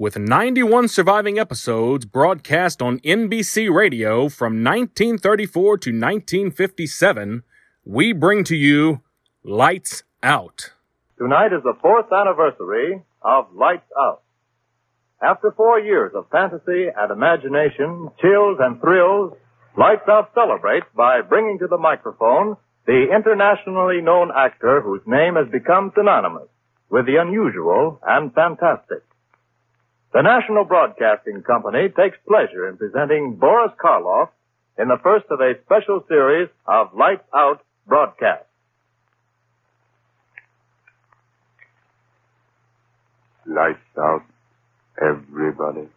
with 91 surviving episodes broadcast on NBC Radio from 1934 to 1957, we bring to you Lights Out. Tonight is the fourth anniversary of Lights Out. After four years of fantasy and imagination, chills and thrills, Lights Out celebrates by bringing to the microphone the internationally known actor whose name has become synonymous with the unusual and fantastic. The National Broadcasting Company takes pleasure in presenting Boris Karloff in the first of a special series of Lights Out broadcasts. Lights out, everybody.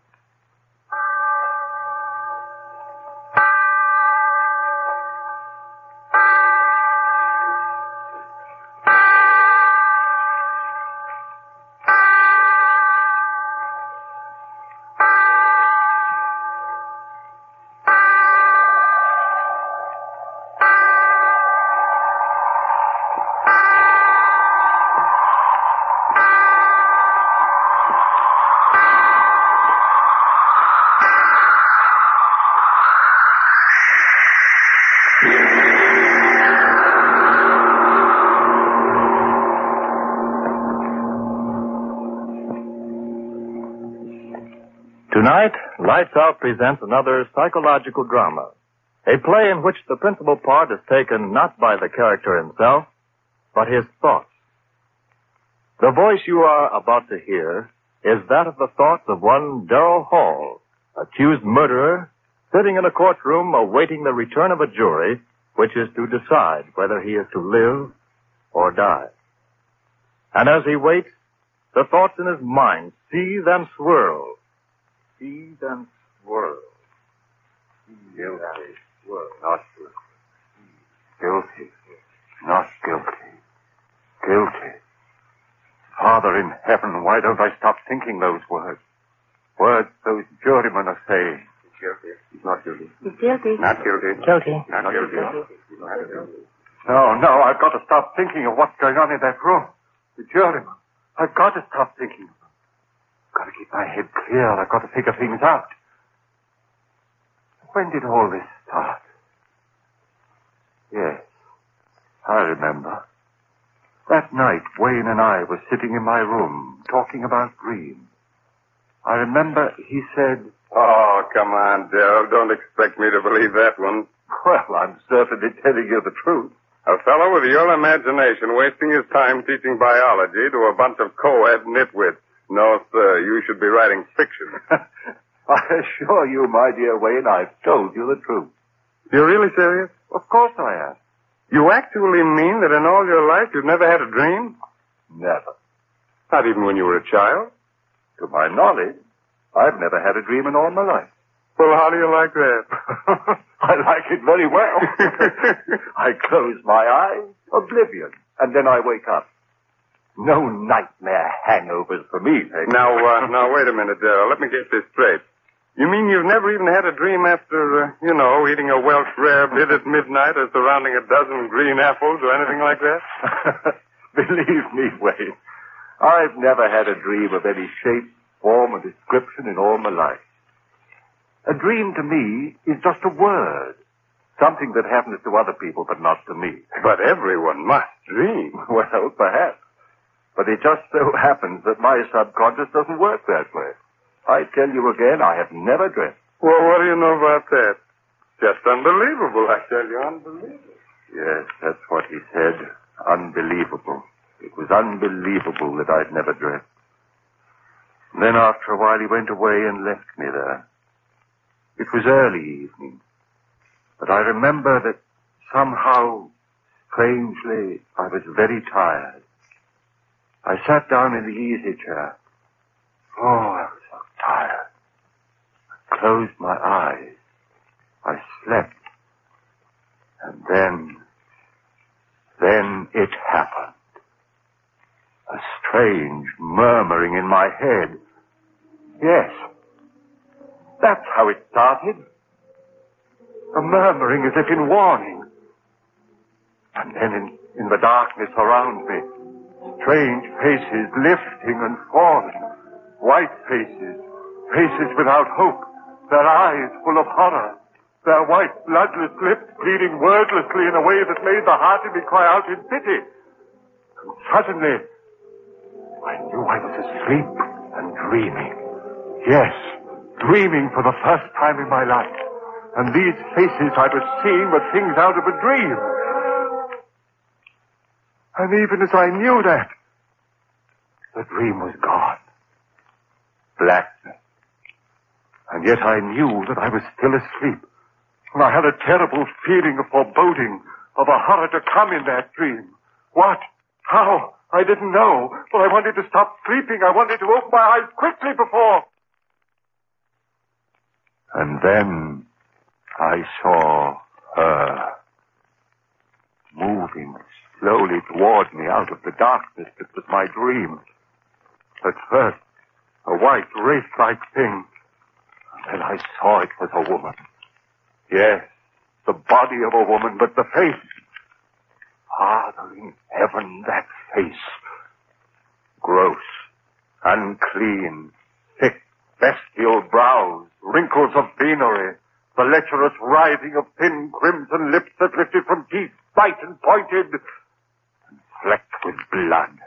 Tonight, Lights Out presents another psychological drama. A play in which the principal part is taken not by the character himself, but his thoughts. The voice you are about to hear is that of the thoughts of one Darrell Hall, accused murderer, sitting in a courtroom awaiting the return of a jury which is to decide whether he is to live or die. And as he waits, the thoughts in his mind seethe and swirl, seethe and swirl, seethe and. Not guilty. Not guilty. Guilty. Father in heaven, why don't I stop thinking those words? Words those jurymen are saying. Guilty. He's not guilty. He's guilty. Not guilty. Guilty. Not guilty. Guilty. No, no, I've got to stop thinking of what's going on in that room. The juryman. I've got to stop thinking of them. I've got to keep my head clear. I've got to figure things out. When did all this start? Yes, I remember. That night, Wayne and I were sitting in my room talking about dreams. I remember he said, Oh, come on, Darrell. Don't expect me to believe that one. Well, I'm certainly telling you the truth. A fellow with your imagination wasting his time teaching biology to a bunch of co-ed nitwits. No, sir, you should be writing fiction. I assure you, my dear Wayne, I've told you the truth. You're really serious? Of course I am. You actually mean that in all your life you've never had a dream? Never. Not even when you were a child? To my knowledge, I've never had a dream in all my life. Well, how do you like that? I like it very well. I close my eyes, oblivion, and then I wake up. No nightmare hangovers for me, Peg. now, uh, now, wait a minute, Darrell. Let me get this straight. You mean you've never even had a dream after, uh, you know, eating a Welsh rarebit at midnight or surrounding a dozen green apples or anything like that? Believe me, Wayne, I've never had a dream of any shape, form, or description in all my life. A dream to me is just a word. Something that happens to other people, but not to me. But everyone must dream. Well, perhaps. But it just so happens that my subconscious doesn't work that way. I tell you again, I have never dreamt. Well, what do you know about that? Just unbelievable, I tell you, unbelievable. Yes, that's what he said. Unbelievable. It was unbelievable that I'd never dreamt. Then after a while he went away and left me there. It was early evening. But I remember that somehow, strangely, I was very tired. I sat down in the easy chair. Oh, I was so tired. I closed my eyes. I slept. And then, then it happened. A strange murmuring in my head. Yes. That's how it started. A murmuring as if in warning. And then in, in the darkness around me, strange faces lifting and falling. White faces, faces without hope, their eyes full of horror, their white, bloodless lips pleading wordlessly in a way that made the heart in me cry out in pity. And suddenly, I knew I was asleep and dreaming. Yes, dreaming for the first time in my life. And these faces I was seeing were things out of a dream. And even as I knew that, the dream was gone. Blackness. And yet I knew that I was still asleep. And I had a terrible feeling of foreboding, of a horror to come in that dream. What? How? I didn't know. But I wanted to stop sleeping. I wanted to open my eyes quickly before. And then I saw her moving slowly toward me out of the darkness that was my dream. At first, a white, wraith-like thing. And then I saw it was a woman. Yes, the body of a woman, but the face. Father in heaven, that face. Gross, unclean, thick, bestial brows, wrinkles of venery, the lecherous writhing of thin crimson lips that lifted from teeth, bright and pointed, flecked with blood.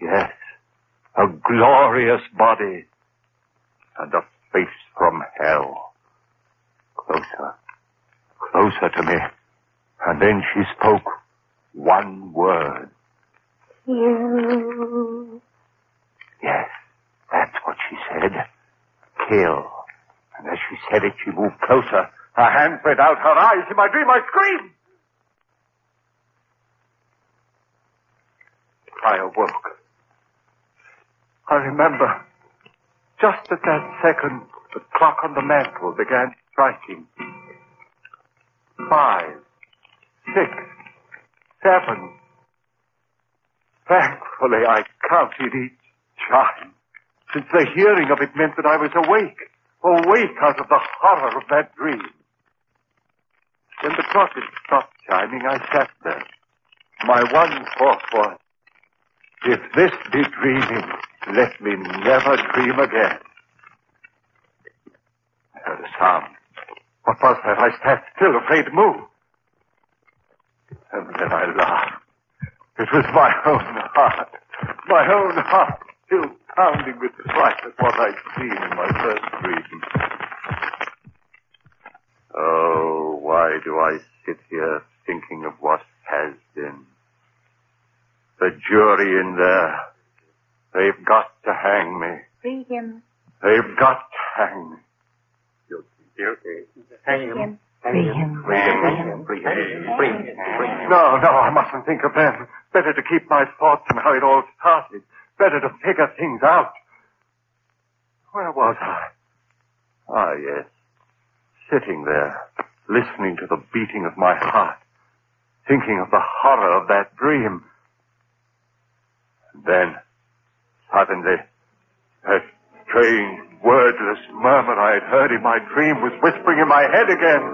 Yes, a glorious body, and a face from hell. Closer, closer to me. And then she spoke one word. You. Yes, that's what she said. Kill. And as she said it, she moved closer. Her hands went out, her eyes. In my dream, I screamed. I awoke. I remember, just at that second, the clock on the mantel began striking. Five, six, seven. Thankfully, I counted each chime, since the hearing of it meant that I was awake, awake out of the horror of that dream. When the clock had stopped chiming, I sat there. My one thought was, if this be dreaming, let me never dream again. I heard a sound. What was that? I sat still, afraid to move. And then I laughed. It was my own heart. My own heart still pounding with fright at what I'd seen in my first dream. Oh, why do I sit here thinking of what has been? The jury in there. They've got to hang me. Free him. They've got to hang me. Guilty. Free him. Free him. Free him. Free him. Free him. No, no, I mustn't think of them. Better to keep my thoughts on how it all started. Better to figure things out. Where was I? Ah, yes. Sitting there, listening to the beating of my heart, thinking of the horror of that dream. Then, suddenly, that strange, wordless murmur I had heard in my dream was whispering in my head again.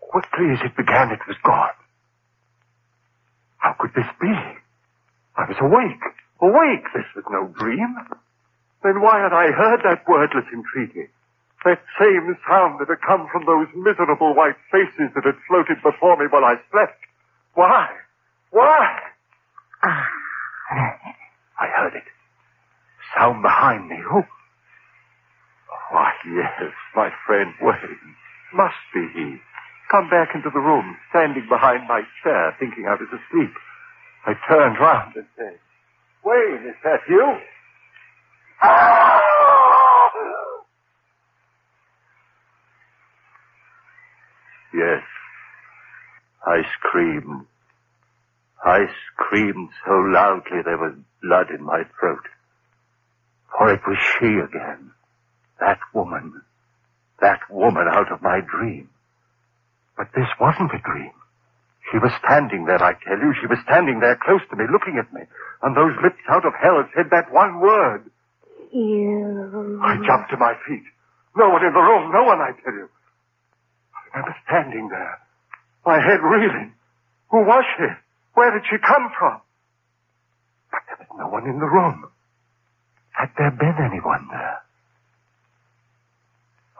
Quickly as it began, it was gone. How could this be? I was awake. Awake. This was no dream. Then why had I heard that wordless entreaty? That same sound that had come from those miserable white faces that had floated before me while I slept. Why? Why? I heard it. Sound behind me. Who? Why, yes, my friend Wayne. Must be he. Come back into the room, standing behind my chair, thinking I was asleep. I turned round and said, Wayne, is that you? Ah! Yes. I screamed. I screamed so loudly there was blood in my throat. For it was she again. That woman. That woman out of my dream. But this wasn't a dream. She was standing there, I tell you. She was standing there close to me, looking at me. And those lips out of hell said that one word. You. I jumped to my feet. No one in the room, no one, I tell you. I was standing there, my head reeling. Who was she? Where did she come from? But there was no one in the room. Had there been anyone there?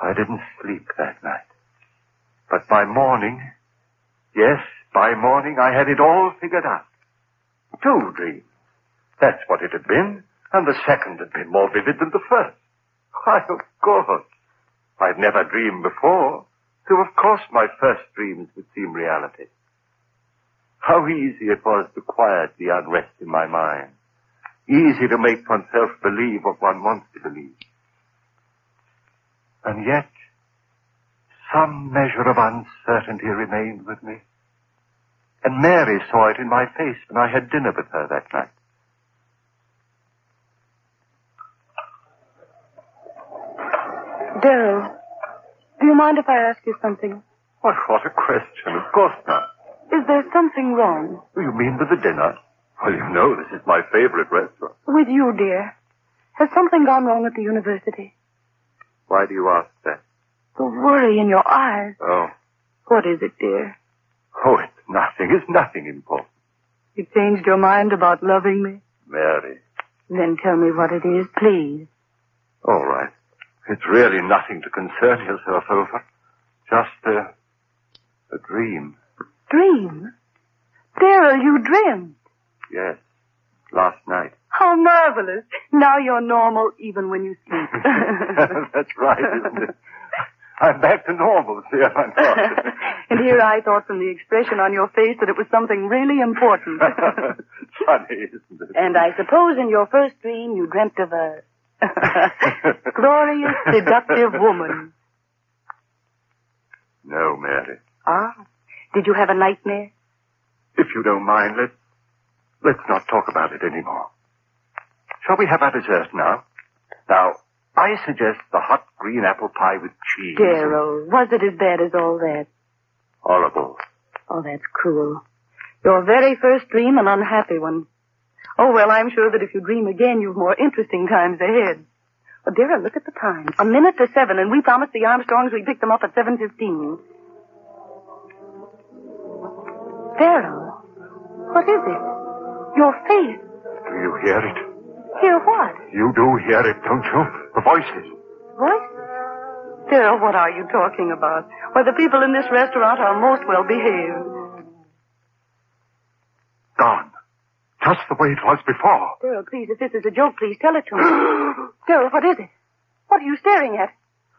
I didn't sleep that night. But by morning, yes, by morning I had it all figured out. Two dreams. That's what it had been, and the second had been more vivid than the first. Why, of course. I'd never dreamed before, so of course my first dreams would seem reality. How easy it was to quiet the unrest in my mind. Easy to make oneself believe what one wants to believe. And yet, some measure of uncertainty remained with me. And Mary saw it in my face when I had dinner with her that night. Daryl, do you mind if I ask you something? What, what a question. Of course not. Is there something wrong? Oh, you mean with the dinner? Well, you know this is my favorite restaurant. With you, dear? Has something gone wrong at the university? Why do you ask that? The worry in your eyes. Oh. What is it, dear? Oh, it's nothing. It's nothing important. You changed your mind about loving me? Mary. Then tell me what it is, please. All right. It's really nothing to concern yourself over. Just a, a dream. Dream? Daryl, you dreamed. Yes. Last night. How marvelous. Now you're normal even when you sleep. That's right, isn't it? I'm back to normal, see if I'm not. and here I thought from the expression on your face that it was something really important. Funny, isn't it? and I suppose in your first dream you dreamt of a glorious, seductive woman. No, Mary. Ah. Did you have a nightmare? If you don't mind, let's, let's not talk about it anymore. Shall we have our dessert now? Now, I suggest the hot green apple pie with cheese. Daryl, was it as bad as all that? Horrible. Oh, that's cruel. Your very first dream, an unhappy one. Oh, well, I'm sure that if you dream again, you've more interesting times ahead. Oh, Daryl, look at the time. A minute to seven, and we promised the Armstrongs we'd pick them up at 7.15. Daryl, what is it? Your face. Do you hear it? Hear what? You do hear it, don't you? The voices. Voices? Daryl, what are you talking about? Why, the people in this restaurant are most well behaved. Gone. Just the way it was before. Daryl, please, if this is a joke, please tell it to me. Daryl, what is it? What are you staring at?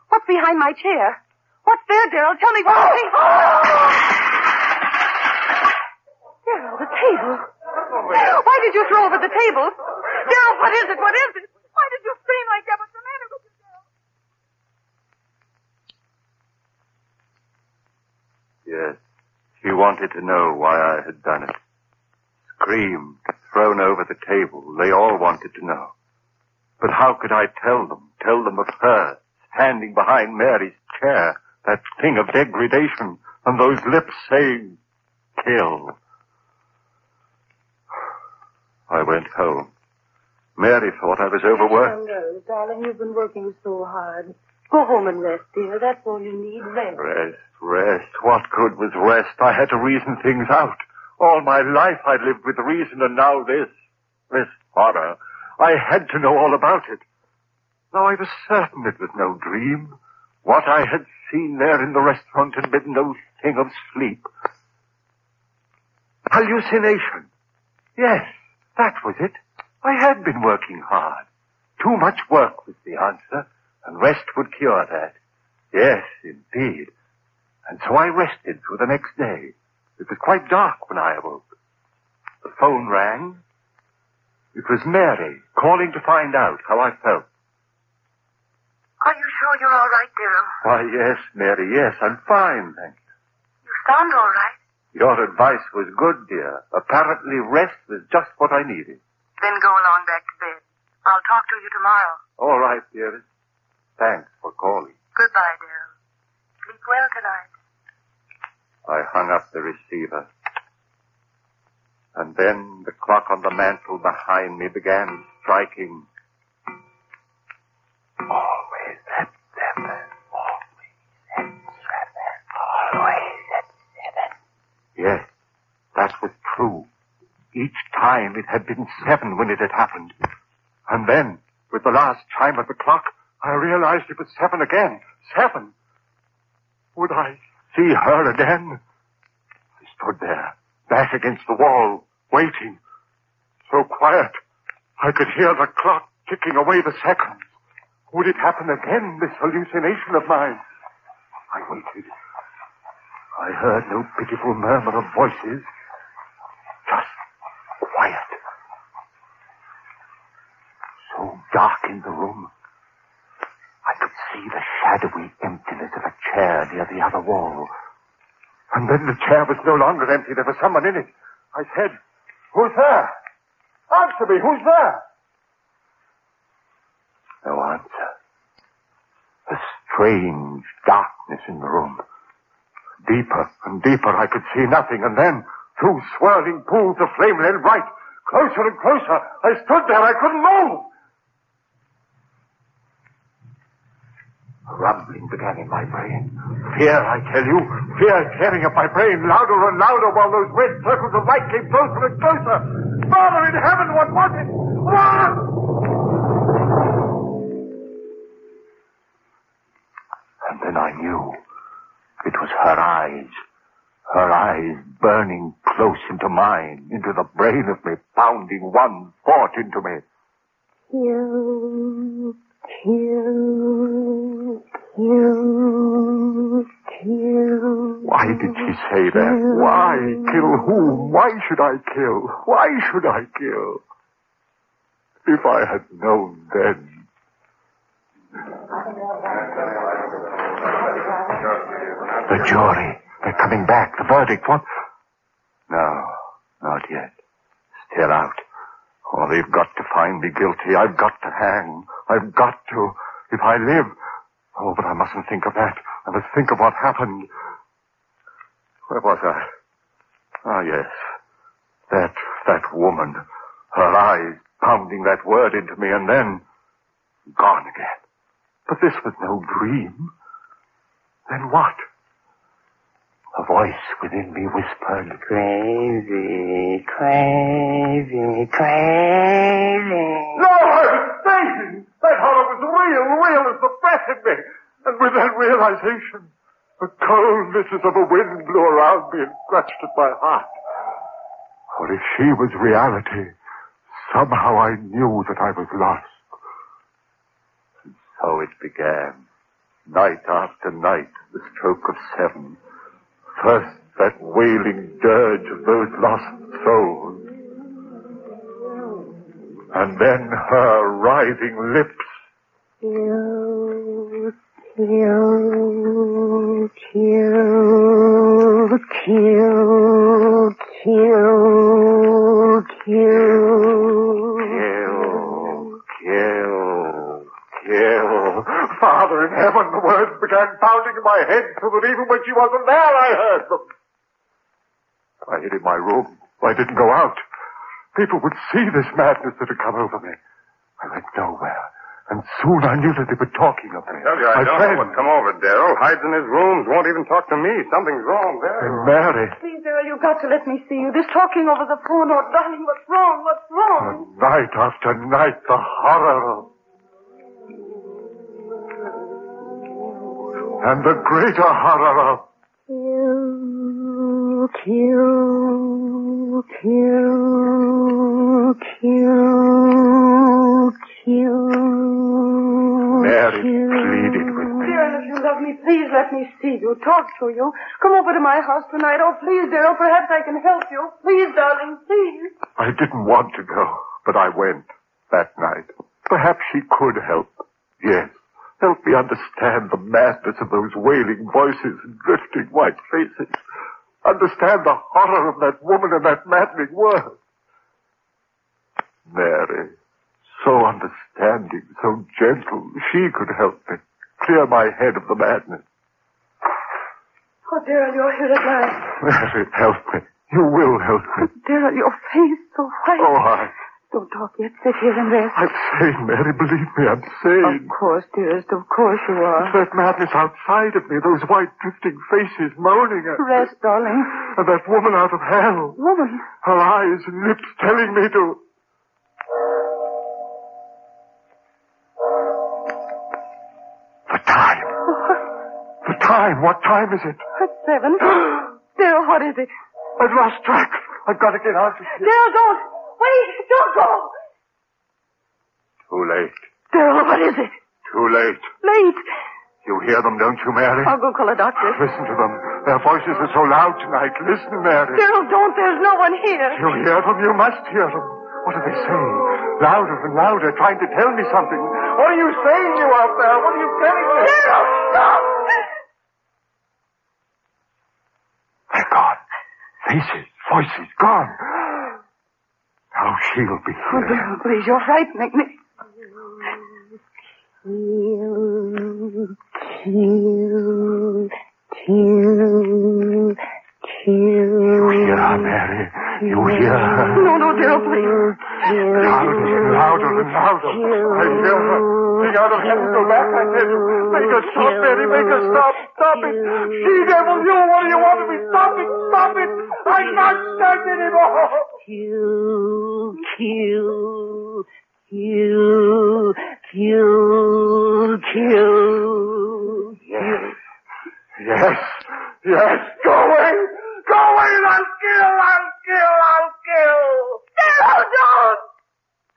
What's behind my chair? What's there, Daryl? Tell me what you see. Daryl, the table. Why did you throw over the table? Daryl, what is it? What is it? Why did you scream like that? What's the matter with you, Daryl? Yes. She wanted to know why I had done it. Screamed, thrown over the table. They all wanted to know. But how could I tell them? Tell them of her, standing behind Mary's chair, that thing of degradation, and those lips saying, kill. I went home. Mary thought I was overworked. Oh, no, darling, you've been working so hard. Go home and rest, dear. That's all you need, rest. Rest, rest. What good was rest? I had to reason things out. All my life I'd lived with reason, and now this. This horror. I had to know all about it. Now I was certain it was no dream. What I had seen there in the restaurant had been no thing of sleep. Hallucination. Yes, that was it. I had been working hard. Too much work was the answer, and rest would cure that. Yes, indeed. And so I rested through the next day. It was quite dark when I awoke. The phone rang. It was Mary calling to find out how I felt. Are you sure you're all right, Daryl? Why, yes, Mary, yes, I'm fine, thank you. You sound all right. Your advice was good, dear. Apparently rest was just what I needed. Then go along back to bed. I'll talk to you tomorrow. All right, dearest. Thanks for calling. Goodbye, Daryl. Sleep well tonight. I hung up the receiver. And then the clock on the mantel behind me began striking. Always at seven. Always at seven. Always at seven. Yes, that was true. Each time it had been seven when it had happened. And then, with the last chime of the clock, I realized it was seven again. Seven. Would I see her again? I stood there, back against the wall, waiting. So quiet, I could hear the clock ticking away the seconds. Would it happen again, this hallucination of mine? I waited. I heard no pitiful murmur of voices. Just quiet. So dark in the room. I could see the shadowy emptiness of a chair near the other wall. And then the chair was no longer empty. There was someone in it. I said, Who's there? Answer me. Who's there? No answer. A strange darkness in the room. Deeper and deeper, I could see nothing, and then, two swirling pools of flame led right, closer and closer. I stood there, I couldn't move. Rumbling began in my brain. Fear, I tell you, fear tearing up my brain louder and louder while those red circles of light came closer and closer. Father in heaven, what was it? What? And then I knew. It was her eyes. Her eyes burning close into mine, into the brain of me, pounding one thought into me. Kill, kill, kill, kill. Why did she say that? Why? Kill whom? Why should I kill? Why should I kill? If I had known then. The jury. They're coming back. The verdict. What? No, not yet. Still out. Oh, they've got to find me guilty. I've got to hang. I've got to. If I live. Oh, but I mustn't think of that. I must think of what happened. Where was I? Ah, yes. That, that woman. Her eyes pounding that word into me and then gone again. But this was no dream. Then what? A voice within me whispered, Crazy, crazy, crazy. No, I was fainting. That horror was real, real as the breath in me. And with that realization, the coldnesses of a wind blew around me and scratched at my heart. For if she was reality, somehow I knew that I was lost. And so it began. Night after night, the stroke of seven. First that wailing dirge of those lost souls. And then her writhing lips. Kill, kill, kill, kill, kill, kill kill, kill. Father in heaven, the words began pounding in my head so that even when she wasn't there, I heard them. I hid in my room. I didn't go out. People would see this madness that had come over me. I went nowhere. And soon I knew that they were talking of me. Tell you, I my don't friend. know what come over Daryl. Hides in his rooms, won't even talk to me. Something's wrong there. And Mary. Please, Daryl, you've got to let me see you. This talking over the phone, oh, darling, what's wrong? What's wrong? And night after night, the horror of... And the greater horror of... Kill, kill, kill, kill, kill. Mary kill. pleaded with me. Daryl, if you love me, please let me see you, talk to you. Come over to my house tonight. Oh, please, Daryl, oh, perhaps I can help you. Please, darling, please. I didn't want to go, but I went that night. Perhaps she could help. Yes. Help me understand the madness of those wailing voices and drifting white faces. Understand the horror of that woman and that maddening word. Mary, so understanding, so gentle, she could help me. Clear my head of the madness. Oh, Daryl, you're here at last. Mary, help me. You will help me. Oh, Daryl, your face so white. Oh, I, Don't talk yet. Sit here and rest. I'm sane, Mary. Believe me, I'm saying. Of course, dearest, of course you are. That madness outside of me, those white drifting faces moaning at me. Rest, darling. And that woman out of hell. Woman. Her eyes and lips telling me to... The time. The time. What time is it? At seven. Daryl, what is it? I've lost track. I've got to get out of here. Daryl, don't. Wait, don't go. Too late. Daryl, what is it? Too late. Late. You hear them, don't you, Mary? I'll go call a doctor. Listen to them. Their voices are so loud tonight. Listen, Mary. Daryl, don't. There's no one here. You hear them? You must hear them. What are they saying? Louder and louder, trying to tell me something. What are you saying, you out there? What are you telling me? Daryl, stop. They're gone. Faces, voices, gone. She'll be Oh, here. Daryl, please, you're frightening me. Kill, kill, kill, You hear her, Mary? You hear her? No, no, Daryl, please. Louder and louder and louder. I hear her. Out of heaven, go back, I tell you. Make her stop, Mary. Make her stop. Stop it. She devil, you. What do you want of me? Stop it. Stop it. I can't stand anymore. kill, kill, kill, kill, kill. Yes. Yes. Yes. Go away. Go away. I'll kill. I'll kill. I'll kill. Daryl, don't.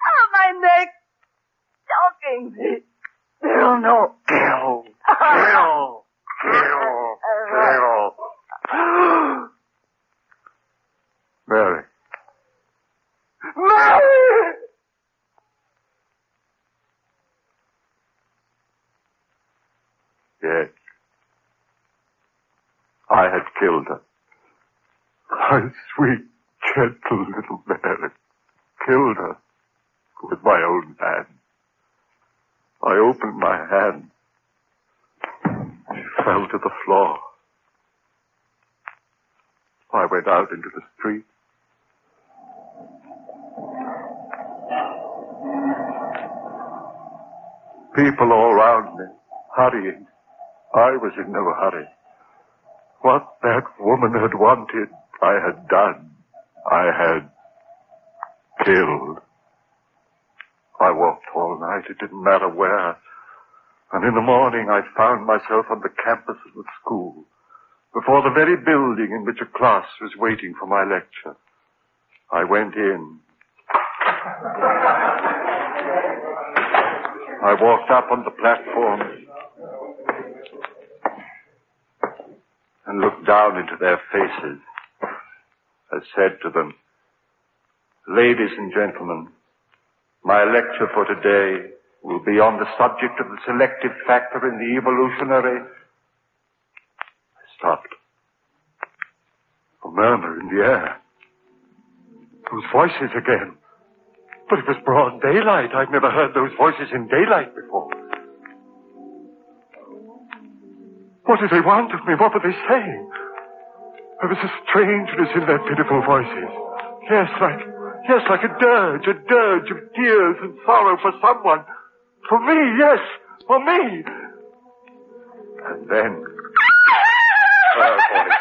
Oh, my neck. Choking me. No. Kill. Kill. Kill. Kill. Mary. Mary! Yes. I had killed her. My sweet, gentle little Mary. Killed her with my own hand. I opened my hand. She fell to the floor. I went out into the street. People all round me, hurrying. I was in no hurry. What that woman had wanted, I had done. I had killed. I walked all night. It didn't matter where. And in the morning, I found myself on the campus of the school, before the very building in which a class was waiting for my lecture. I went in. I walked up on the platform and looked down into their faces. I said to them, Ladies and gentlemen, my lecture for today will be on the subject of the selective factor in the evolutionary. I stopped. A murmur in the air. Those voices again. But it was broad daylight. I'd never heard those voices in daylight before. What did they want of me? What were they saying? There was a strangeness in their pitiful voices. Yes, like, yes, like a dirge, a dirge of tears and sorrow for someone. For me, yes, for me. And then, her voice,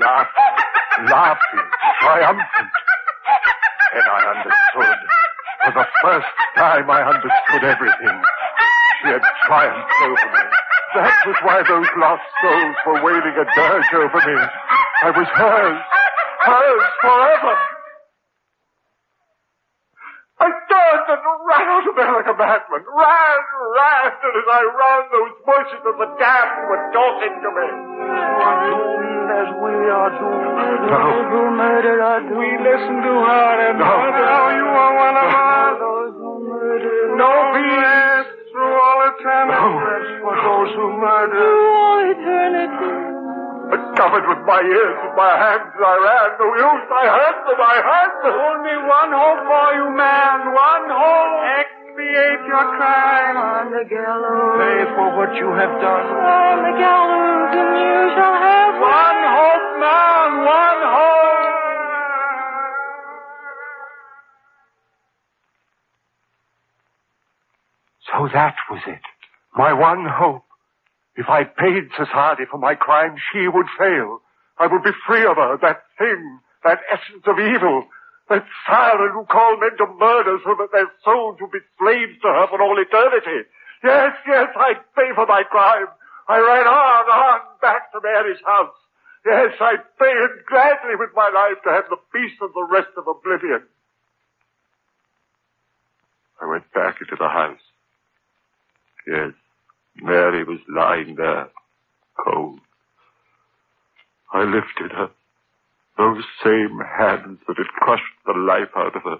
laughing, laughing, triumphant. Then I understood. For the first time I understood everything. She had triumphed over me. That was why those lost souls were wailing a dirge over me. I was hers. Hers forever. I turned and ran out of there like a madman. Ran, ran, and as I ran, those voices of the damned were talking to me. As we are doomed No. who murder are doomed. We listen to her and No. now you are one of No. us. Those who murder No peace through all eternity. No. Rest for those who murder. Through all eternity. Covered with my ears with my hands, I ran. No use. I heard them. I heard them. Only one hope for you, man. One hope. Expiate your crime. On the gallows. Pay for what you have done. On the gallows, and you shall have One hope, man, one hope. So that was it. My one hope. If I paid society for my crime, she would fail. I would be free of her, that thing, that essence of evil, that siren who called men to murder so that their souls would be slaves to her for all eternity. Yes, yes, I'd pay for my crime. I ran on, on, back to Mary's house. Yes, I'd pay it gladly with my life to have the peace of the rest of oblivion. I went back into the house. Yes, Mary was lying there, cold. I lifted her. Those same hands that had crushed the life out of her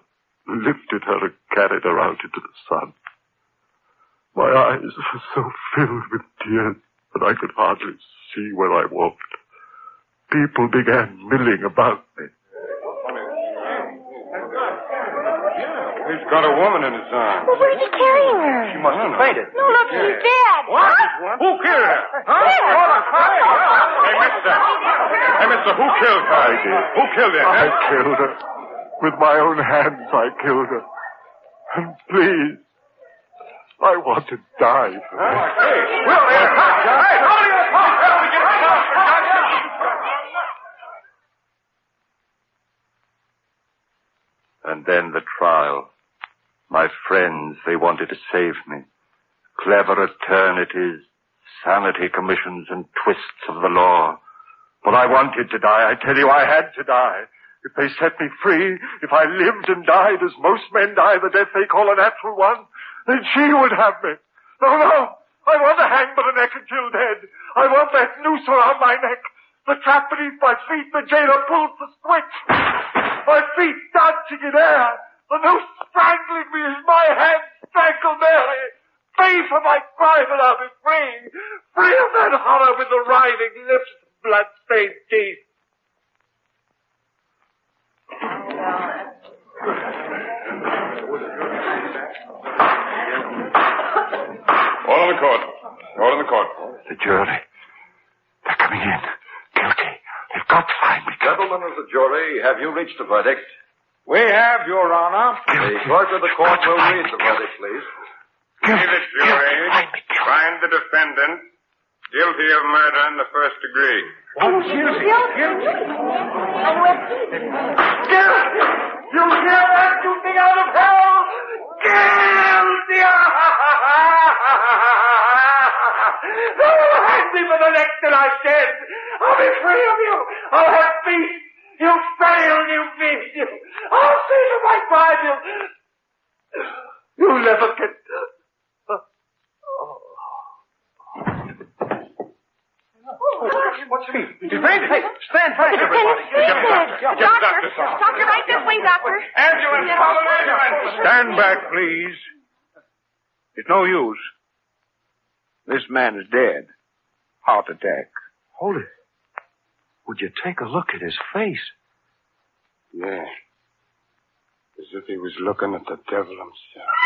lifted her and carried her out into the sun. My eyes were so filled with tears that I could hardly see where I walked. People began milling about me. He's got a woman in his arms. Well, where's he carrying her? She must have fainted. No, look, she's dead. What? Who killed her? Huh? Here. What a crime. Hey, mister. Hey, mister, who killed her? I did. Who killed her? I killed her. With my own hands, I killed her. And please, I want to die for her. Oh, hey, Will, hey, hey, how do you talk? Hey, we get it out, for God's. And then the trial. My friends, they wanted to save me. Clever eternities, sanity commissions, and twists of the law. But I wanted to die. I tell you, I had to die. If they set me free, if I lived and died as most men die, the death they call a natural one, then she would have me. No, no. I want to hang but a neck until dead. I want that noose around my neck. The trap beneath my feet, the jailer pulls the switch. My feet dancing in air. The noose strangling me as my hands strangle Mary. Pay for my crime and I'll be free. Free of that horror with the writhing lips and blood-stained teeth. All in the court. All in the court. The jury. They're coming in. Guilty. They've got to find me. Gentlemen of the jury, have you reached a verdict? We have, Your Honor. The clerk of the court will read the verdict, please. We, the jury, find the defendant guilty of murder in the first degree. Oh, guilty. Guilty! You hear that, you thing out of hell? Guilty! Hang me for the neck till I shed. I'll be free of you. I'll have peace. You failed, you beast. You. I'll see to my crime. You. You'll never get. What's he? He's fainted. Hey, stand back, everybody. Doctor, doctor, doctor, right this way, doctor. Ambulance, call an ambulance. Stand back, please. It's no use. This man is dead. Heart attack. Hold it. Would you take a look at his face? Yeah. As if he was looking at the devil himself.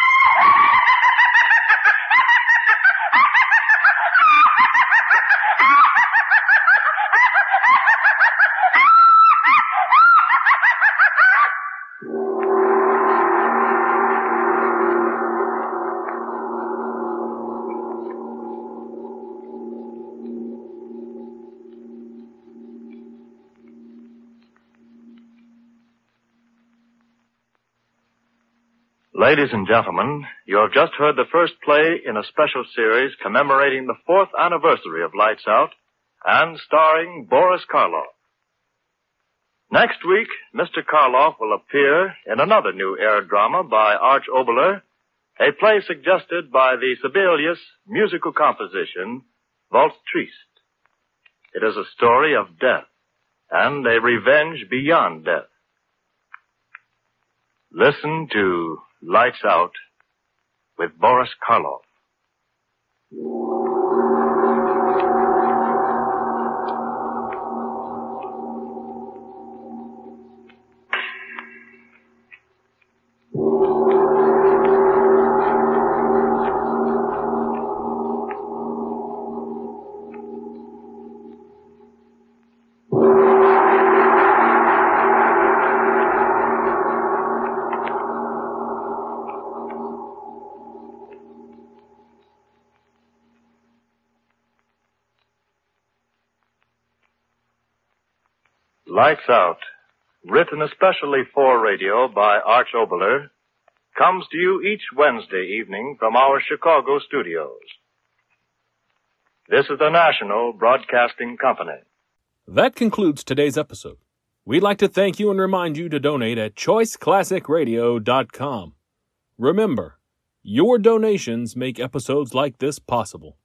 Ladies and gentlemen, you have just heard the first play in a special series commemorating the fourth anniversary of Lights Out and starring Boris Karloff. Next week, Mr. Karloff will appear in another new air drama by Arch Oboler, a play suggested by the Sibelius musical composition, Valse Triste. It is a story of death and a revenge beyond death. Listen to Lights Out with Boris Karloff. Lights Out, written especially for radio by Arch Oboler, comes to you each Wednesday evening from our Chicago studios. This is the National Broadcasting Company. That concludes today's episode. We'd like to thank you and remind you to donate at choiceclassicradio.com. Remember, your donations make episodes like this possible.